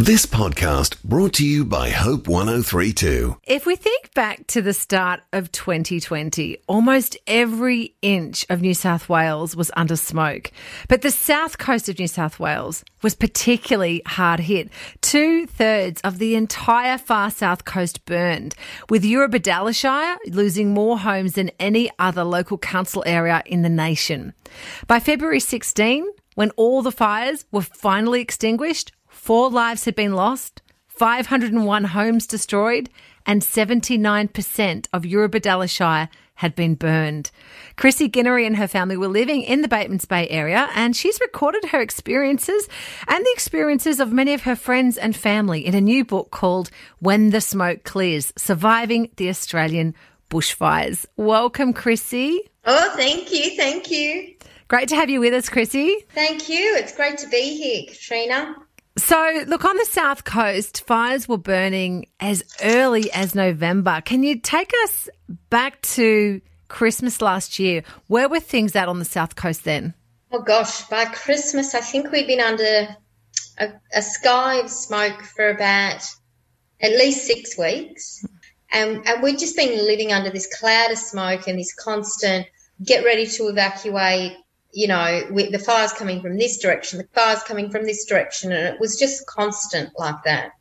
This podcast brought to you by Hope 1032. If we think back to the start of 2020, almost every inch of New South Wales was under smoke. But the south coast of New South Wales was particularly hard hit. Two thirds of the entire far south coast burned, with Eurobodalla Shire losing more homes than any other local council area in the nation. By February 16, when all the fires were finally extinguished, Four lives had been lost, 501 homes destroyed, and 79% of Eurobodalla Shire had been burned. Chrissy Guinery and her family were living in the Batemans Bay area, and she's recorded her experiences and the experiences of many of her friends and family in a new book called When the Smoke Clears Surviving the Australian Bushfires. Welcome, Chrissy. Oh, thank you. Thank you. Great to have you with us, Chrissy. Thank you. It's great to be here, Katrina. So, look, on the south coast, fires were burning as early as November. Can you take us back to Christmas last year? Where were things at on the south coast then? Oh, gosh, by Christmas, I think we'd been under a, a sky of smoke for about at least six weeks. And, and we'd just been living under this cloud of smoke and this constant get ready to evacuate, you know, the fire's coming from this direction, the fire's coming from this direction, and it was just constant like that.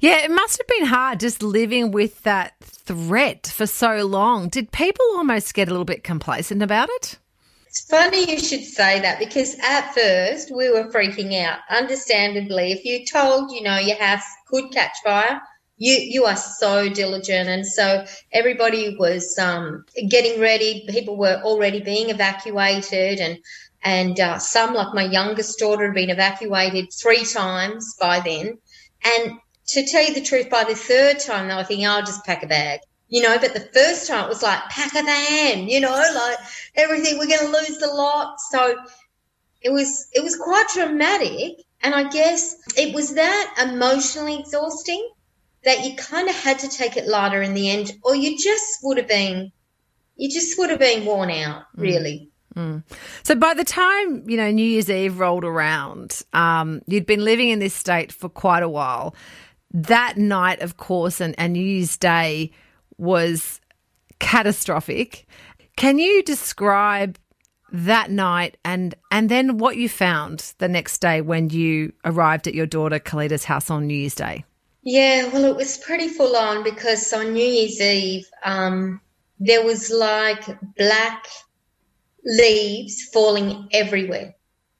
Yeah, it must have been hard just living with that threat for so long. Did people almost get a little bit complacent about it? It's funny you should say that because at first we were freaking out. Understandably, if you told, you know, your house could catch fire, you you are so diligent. And so everybody was um, getting ready. People were already being evacuated and and uh, some like my youngest daughter had been evacuated three times by then. And to tell you the truth by the third time they were thinking i'll just pack a bag you know but the first time it was like pack a van you know like everything we're going to lose the lot. So it was it was quite dramatic. And i guess it was that emotionally exhausting that you kind of had to take it lighter in the end, or you just would have been, you just would have been worn out, mm. really. Mm. Mm. So by the time you know New Year's Eve rolled around, um, you'd been living in this state for quite a while. That night, of course, and, and New Year's Day was catastrophic. Can you describe that night and and then what you found the next day when you arrived at your daughter Kalita's house on New Year's Day? Yeah, well, it was pretty full on because on New Year's Eve, um, there was like black leaves falling everywhere.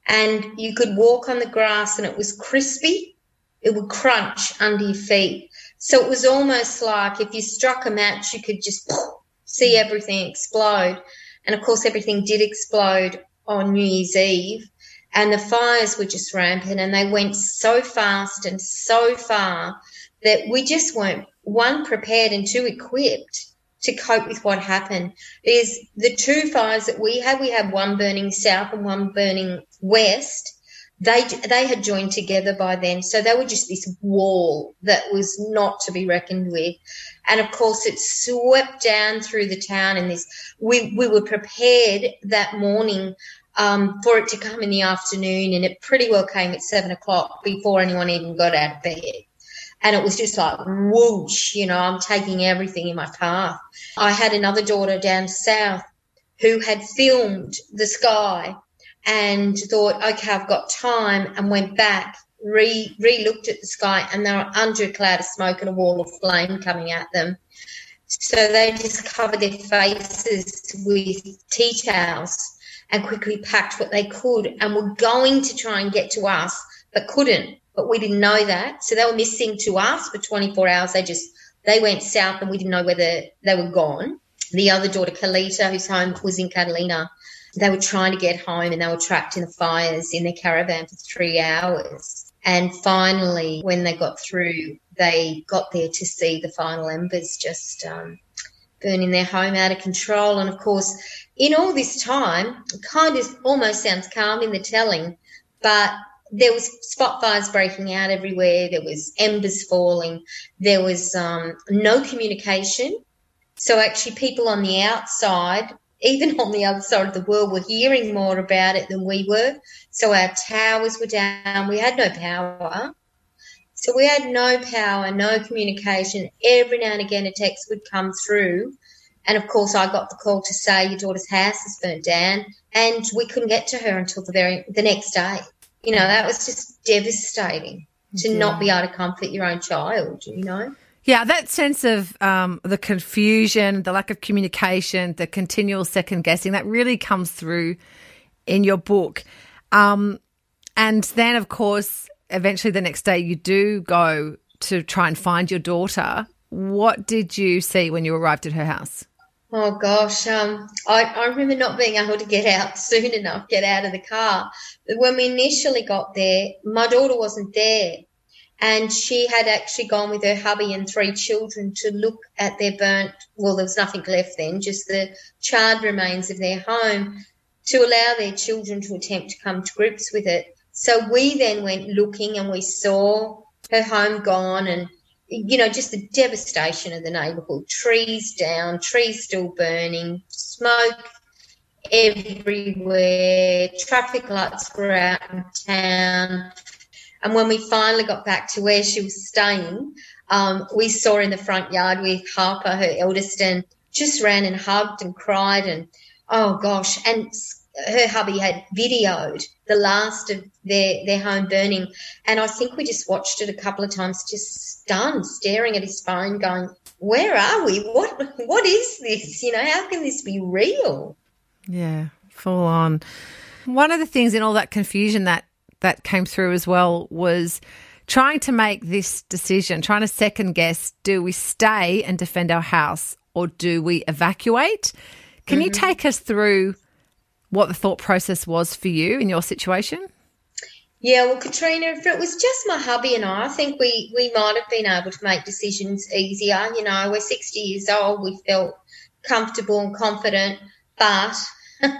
And you could walk on the grass and it was crispy. It would crunch under your feet. So it was almost like if you struck a match, you could just see everything explode. And of course, everything did explode on New Year's Eve and the fires were just rampant and they went so fast and so far that we just weren't one prepared and two equipped to cope with what happened. is the two fires that we had. We had one burning south and one burning west. They they had joined together by then, so they were just this wall that was not to be reckoned with. And of course, it swept down through the town. And this we we were prepared that morning um, for it to come in the afternoon, and it pretty well came at seven o'clock before anyone even got out of bed. And it was just like whoosh, you know, I'm taking everything in my path. I had another daughter down south who had filmed the sky and thought, okay, I've got time, and went back, re re looked at the sky, and they were under a cloud of smoke and a wall of flame coming at them. So they just covered their faces with tea towels and quickly packed what they could and were going to try and get to us, but couldn't but we didn't know that. So they were missing to us for 24 hours. They just, they went south and we didn't know whether they were gone. The other daughter, Kalita, whose home was in Catalina, they were trying to get home and they were trapped in the fires in their caravan for three hours. And finally, when they got through, they got there to see the final embers just um, burning their home out of control. And of course, in all this time, kind of almost sounds calm in the telling, but there was spot fires breaking out everywhere. There was embers falling. There was um, no communication. So actually, people on the outside, even on the other side of the world, were hearing more about it than we were. So our towers were down. We had no power. So we had no power, no communication. Every now and again, a text would come through. And of course, I got the call to say your daughter's house is burnt down, and we couldn't get to her until the very the next day. You know, that was just devastating to yeah. not be able to comfort your own child. You know. Yeah, that sense of um, the confusion, the lack of communication, the continual second guessing, that really comes through in your book. Um, and then, of course, eventually the next day you do go to try and find your daughter. What did you see when you arrived at her house? Oh gosh, um, I, I remember not being able to get out soon enough, get out of the car. When we initially got there, my daughter wasn't there. And she had actually gone with her hubby and three children to look at their burnt, well, there was nothing left then, just the charred remains of their home to allow their children to attempt to come to grips with it. So we then went looking and we saw her home gone and you know, just the devastation of the neighbourhood. Trees down, trees still burning, smoke everywhere, traffic lights were out in town. And when we finally got back to where she was staying, um, we saw in the front yard with Harper, her eldest, and just ran and hugged and cried and oh gosh, and her hubby had videoed the last of their their home burning, and I think we just watched it a couple of times, just stunned, staring at his phone, going, "Where are we? What what is this? You know, how can this be real?" Yeah, full on. One of the things in all that confusion that that came through as well was trying to make this decision, trying to second guess: do we stay and defend our house, or do we evacuate? Can mm-hmm. you take us through? What the thought process was for you in your situation? Yeah, well, Katrina, if it was just my hubby and I, I think we, we might have been able to make decisions easier. You know, we're 60 years old, we felt comfortable and confident, but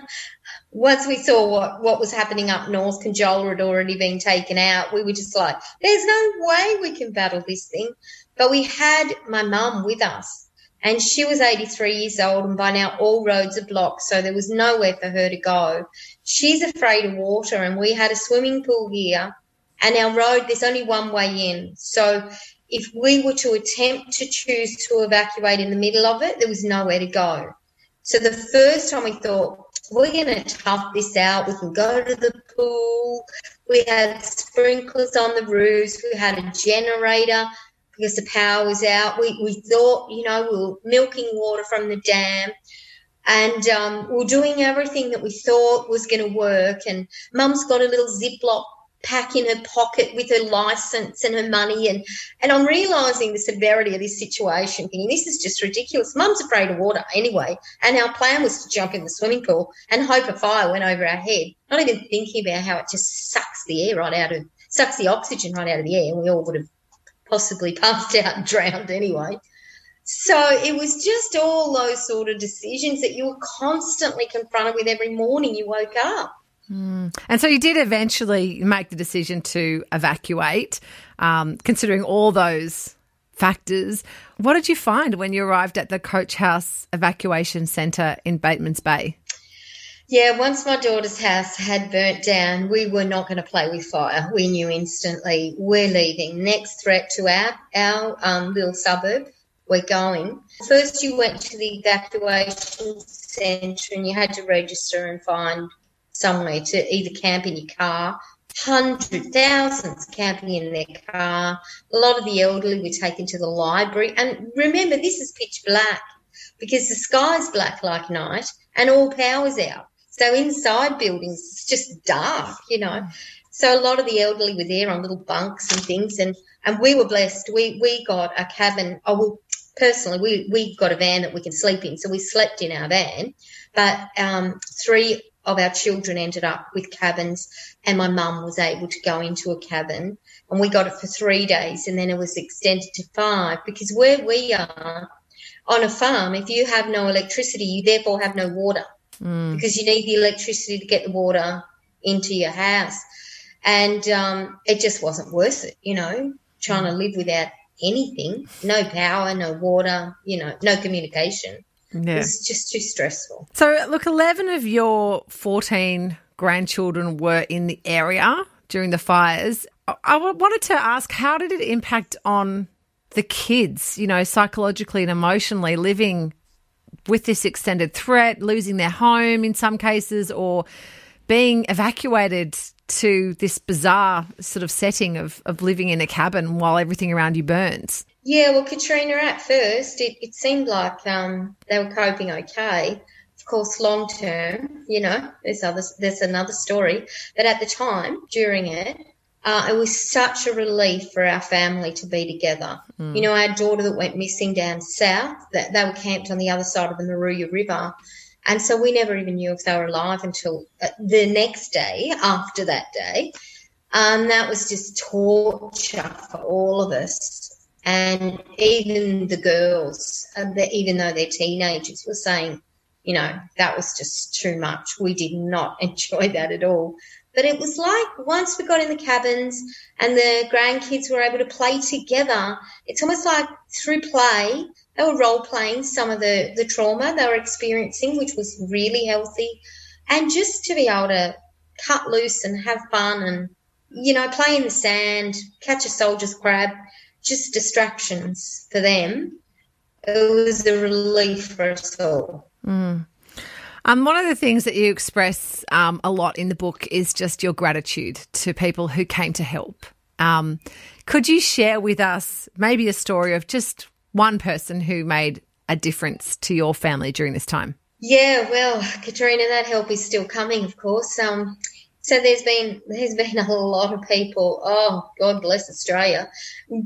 once we saw what, what was happening up north, Conjola had already been taken out, we were just like, there's no way we can battle this thing. But we had my mum with us and she was 83 years old, and by now all roads are blocked, so there was nowhere for her to go. She's afraid of water, and we had a swimming pool here, and our road, there's only one way in. So if we were to attempt to choose to evacuate in the middle of it, there was nowhere to go. So the first time we thought, we're going to tough this out. We can go to the pool. We had sprinklers on the roofs. We had a generator because the power was out. We, we thought, you know, we were milking water from the dam and um, we were doing everything that we thought was going to work. And mum's got a little Ziploc pack in her pocket with her license and her money. And, and I'm realizing the severity of this situation, thinking this is just ridiculous. Mum's afraid of water anyway. And our plan was to jump in the swimming pool and hope a fire went over our head, not even thinking about how it just sucks the air right out of, sucks the oxygen right out of the air. And we all would have possibly passed out and drowned anyway. So it was just all those sort of decisions that you were constantly confronted with every morning you woke up. Mm. And so you did eventually make the decision to evacuate, um, considering all those factors. What did you find when you arrived at the Coach House Evacuation Centre in Batemans Bay? Yeah, once my daughter's house had burnt down, we were not going to play with fire. We knew instantly we're leaving. Next threat to our our um, little suburb, we're going. First, you went to the evacuation centre and you had to register and find somewhere to either camp in your car. Hundreds, thousands camping in their car. A lot of the elderly were taken to the library. And remember, this is pitch black because the sky's black like night and all power's out. So inside buildings, it's just dark, you know. So a lot of the elderly were there on little bunks and things, and and we were blessed. We we got a cabin. Oh well, personally, we we got a van that we can sleep in, so we slept in our van. But um, three of our children ended up with cabins, and my mum was able to go into a cabin, and we got it for three days, and then it was extended to five because where we are on a farm, if you have no electricity, you therefore have no water mm. because you need the electricity to get the water into your house. And um, it just wasn't worth it, you know, trying to live without anything no power, no water, you know, no communication. Yeah. It's just too stressful. So, look, 11 of your 14 grandchildren were in the area during the fires. I wanted to ask how did it impact on the kids, you know, psychologically and emotionally living with this extended threat, losing their home in some cases, or being evacuated to this bizarre sort of setting of, of living in a cabin while everything around you burns? Yeah, well, Katrina, at first it, it seemed like um, they were coping okay. Of course, long term, you know, there's other, there's another story. But at the time, during it, uh, it was such a relief for our family to be together. Mm. You know, our daughter that went missing down south, that they were camped on the other side of the Moruya River. And so we never even knew if they were alive until uh, the next day after that day. Um, that was just torture for all of us. And even the girls, even though they're teenagers, were saying, you know, that was just too much. We did not enjoy that at all. But it was like once we got in the cabins and the grandkids were able to play together, it's almost like through play, they were role playing some of the, the trauma they were experiencing, which was really healthy. And just to be able to cut loose and have fun and, you know, play in the sand, catch a soldier's crab, just distractions for them. It was a relief for us all. Mm. Um, one of the things that you express um, a lot in the book is just your gratitude to people who came to help. Um, could you share with us maybe a story of just one person who made a difference to your family during this time? Yeah, well, Katrina, that help is still coming, of course. Um, so there's been there's been a lot of people. Oh, God bless Australia,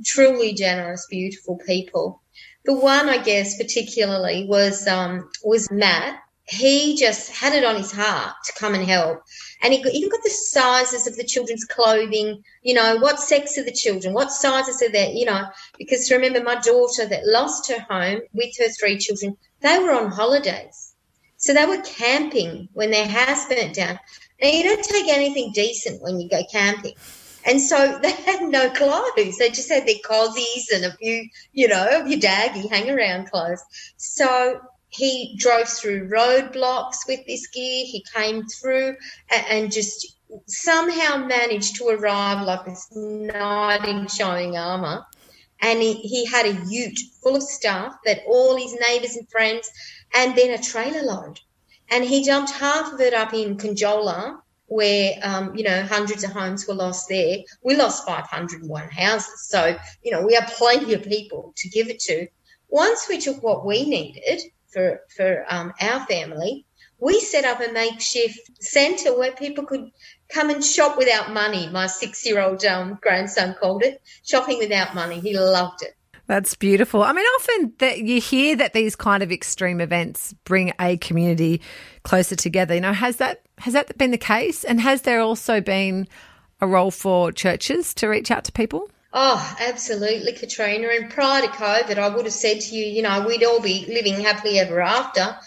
truly generous, beautiful people. The one I guess particularly was um, was Matt, he just had it on his heart to come and help. And he even got the sizes of the children's clothing, you know, what sex are the children, what sizes are they, you know, because remember my daughter that lost her home with her three children, they were on holidays. So they were camping when their house burnt down. Now you don't take anything decent when you go camping. And so they had no clothes. They just had their cozies and a few, you know, of your daggy hang around clothes. So he drove through roadblocks with this gear. He came through and, just somehow managed to arrive like this knight in shining armour. And he, he had a ute full of stuff that all his neighbours and friends, and then a trailer load. And he dumped half of it up in Conjola, where um, you know hundreds of homes were lost there. We lost 501 houses, so you know we have plenty of people to give it to. Once we took what we needed, for for um, our family, we set up a makeshift centre where people could come and shop without money. My six-year-old um, grandson called it shopping without money. He loved it. That's beautiful. I mean, often that you hear that these kind of extreme events bring a community closer together. You know, has that has that been the case? And has there also been a role for churches to reach out to people? Oh, absolutely, Katrina. And prior to COVID, I would have said to you, you know, we'd all be living happily ever after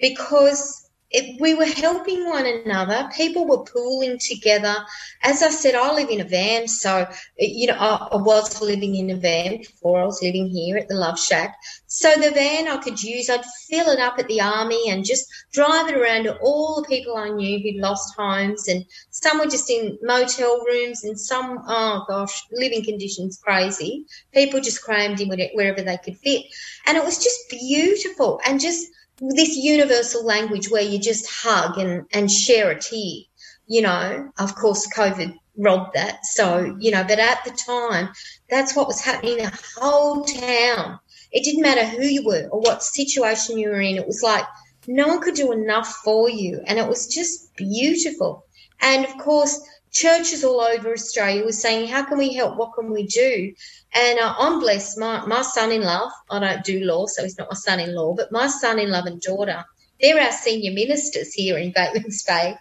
because it, we were helping one another. People were pooling together. As I said, I live in a van, so you know I, I, was living in a van before I was living here at the Love Shack. So the van I could use, I'd fill it up at the army and just drive it around to all the people I knew who'd lost homes, and some were just in motel rooms, and some, oh gosh, living conditions crazy. People just crammed in wherever they could fit, and it was just beautiful and just this universal language where you just hug and, and share a tear. You know, of course, COVID robbed that. So, you know, but at the time, that's what was happening in the whole town. It didn't matter who you were or what situation you were in. It was like no one could do enough for you. And it was just beautiful. And of course, churches all over Australia were saying, How can we help? What can we do? And uh, I'm blessed. My, my son in law, I don't do law, so he's not my son in law, but my son in law and daughter, they're our senior ministers here in Batemans Bay.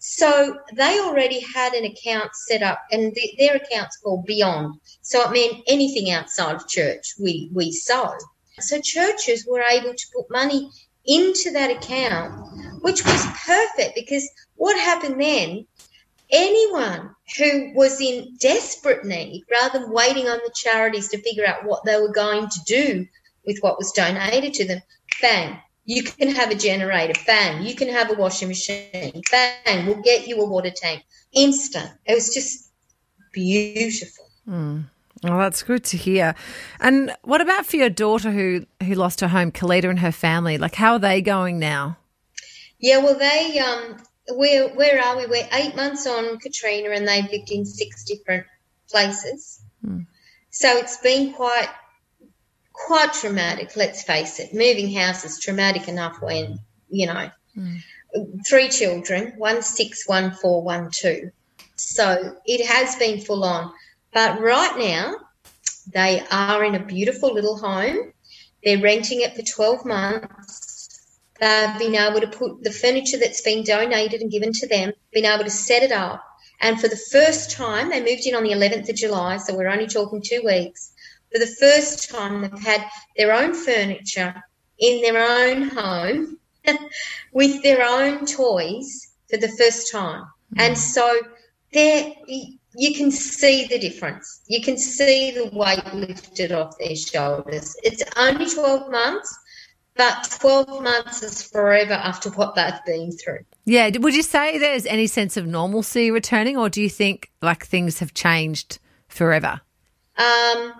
So they already had an account set up, and the, their account's called Beyond. So it meant anything outside of church, we, we sow. So churches were able to put money into that account, which was perfect because what happened then anyone who was in desperate need, rather than waiting on the charities to figure out what they were going to do with what was donated to them, bang, you can have a generator, bang, you can have a washing machine, bang, we'll get you a water tank. Instant. It was just beautiful. Mm. Well, that's good to hear. And what about for your daughter who who lost her home, Kalita and her family? Like, how are they going now? Yeah, well, they um, where where are we? We're eight months on Katrina, and they've lived in six different places. Hmm. So it's been quite quite traumatic. Let's face it. Moving house is traumatic enough when you know hmm. three children, one six, one four, one two. So it has been full on. But right now, they are in a beautiful little home. They're renting it for 12 months. They've been able to put the furniture that's been donated and given to them, been able to set it up. And for the first time, they moved in on the 11th of July, so we're only talking two weeks. For the first time, they've had their own furniture in their own home with their own toys for the first time. Mm. And so they're you can see the difference. You can see the weight lifted off their shoulders. It's only 12 months, but 12 months is forever after what they've been through. Yeah. Would you say there's any sense of normalcy returning, or do you think like things have changed forever? Um,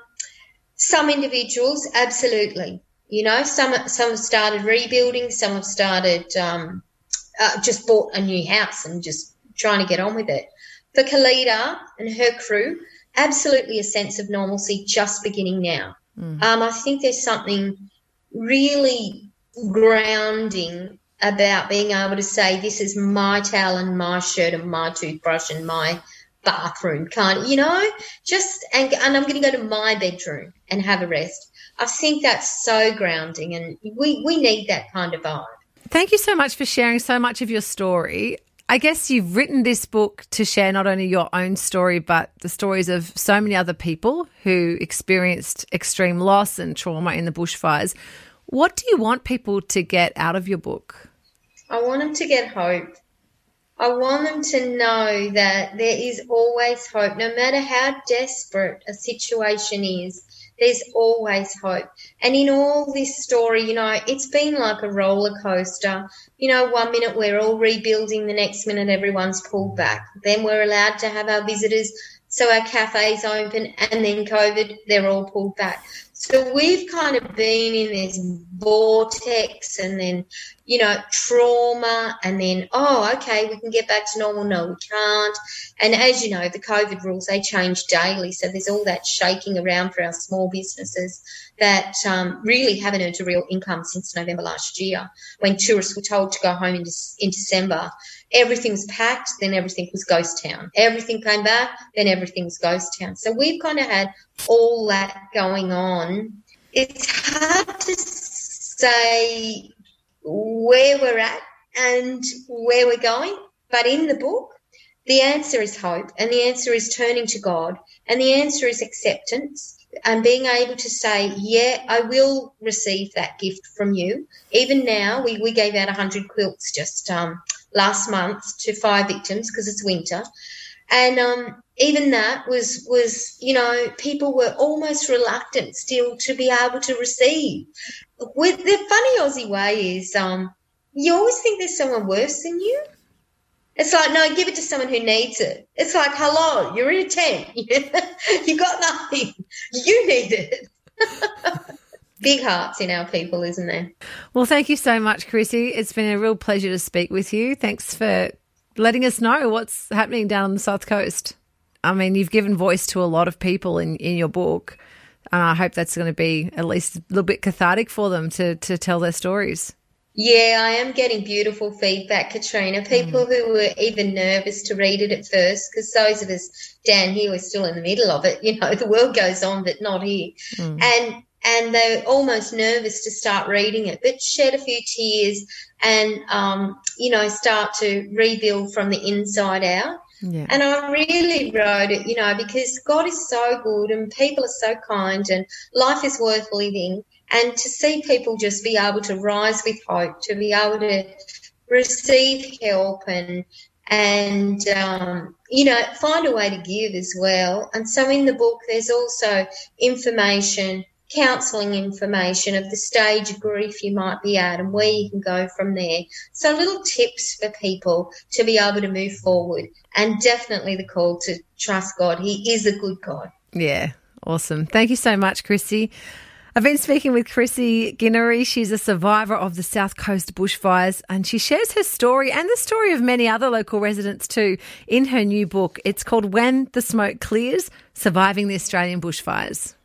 some individuals, absolutely. You know, some some have started rebuilding, some have started um, uh, just bought a new house and just trying to get on with it. For Kalita and her crew, absolutely a sense of normalcy just beginning now. Mm. Um, I think there's something really grounding about being able to say, this is my towel and my shirt and my toothbrush and my bathroom kind you know? Just and, and i'm going to go to my bedroom and have a rest. I think that's so grounding and we we need that kind of vibe. Thank you so much for sharing so much of your story I guess you've written this book to share not only your own story, but the stories of so many other people who experienced extreme loss and trauma in the bushfires. What do you want people to get out of your book? I want them to get hope. I want them to know that there is always hope, no matter how desperate a situation is there's always hope. And in all this story, you know, it's been like a roller coaster. You know, one minute we're all rebuilding, the next minute everyone's pulled back. Then we're allowed to have our visitors, so our cafes open, and then COVID, they're all pulled back. So we've kind of been in this vortex and then, you know, trauma and then, oh, okay, we can get back to normal. No, we can't. And as you know, the COVID rules, they change daily. So there's all that shaking around for our small businesses that um, really haven't earned a real income since November last year when tourists were told to go home in, in December. Everything was packed, then everything was ghost town. Everything came back, then everything was ghost town. So we've kind of had all that going on. It's hard to say where we're at and where we're going, but in the book, the answer is hope, and the answer is turning to God, and the answer is acceptance and being able to say, yeah, I will receive that gift from you. Even now, we, we gave out 100 quilts just um, last month to fire victims because it's winter. And um, even that was, was, you know, people were almost reluctant still to be able to receive. With the funny Aussie way is um, you always think there's someone worse than you. It's like, no, give it to someone who needs it. It's like, hello, you're in a tent. you got nothing. You need it. Big hearts in our people, isn't there? Well, thank you so much, Chrissy. It's been a real pleasure to speak with you. Thanks for letting us know what's happening down on the South Coast. I mean, you've given voice to a lot of people in, in your book. And I hope that's going to be at least a little bit cathartic for them to, to tell their stories. Yeah, I am getting beautiful feedback, Katrina. People mm. who were even nervous to read it at first, because those of us down here were still in the middle of it. You know, the world goes on, but not here. Mm. And and they're almost nervous to start reading it, but shed a few tears and um, you know start to rebuild from the inside out. Yeah. And I really wrote it, you know, because God is so good and people are so kind and life is worth living and to see people just be able to rise with hope, to be able to receive help and and um, you know find a way to give as well. And so in the book, there's also information counselling information of the stage of grief you might be at and where you can go from there. So, little tips for people to be able to move forward, and definitely the call to trust God. He is a good God. Yeah, awesome. Thank you so much, Chrissy. I've been speaking with Chrissy Guinery. She's a survivor of the South Coast bushfires and she shares her story and the story of many other local residents too in her new book. It's called When the Smoke Clears Surviving the Australian Bushfires.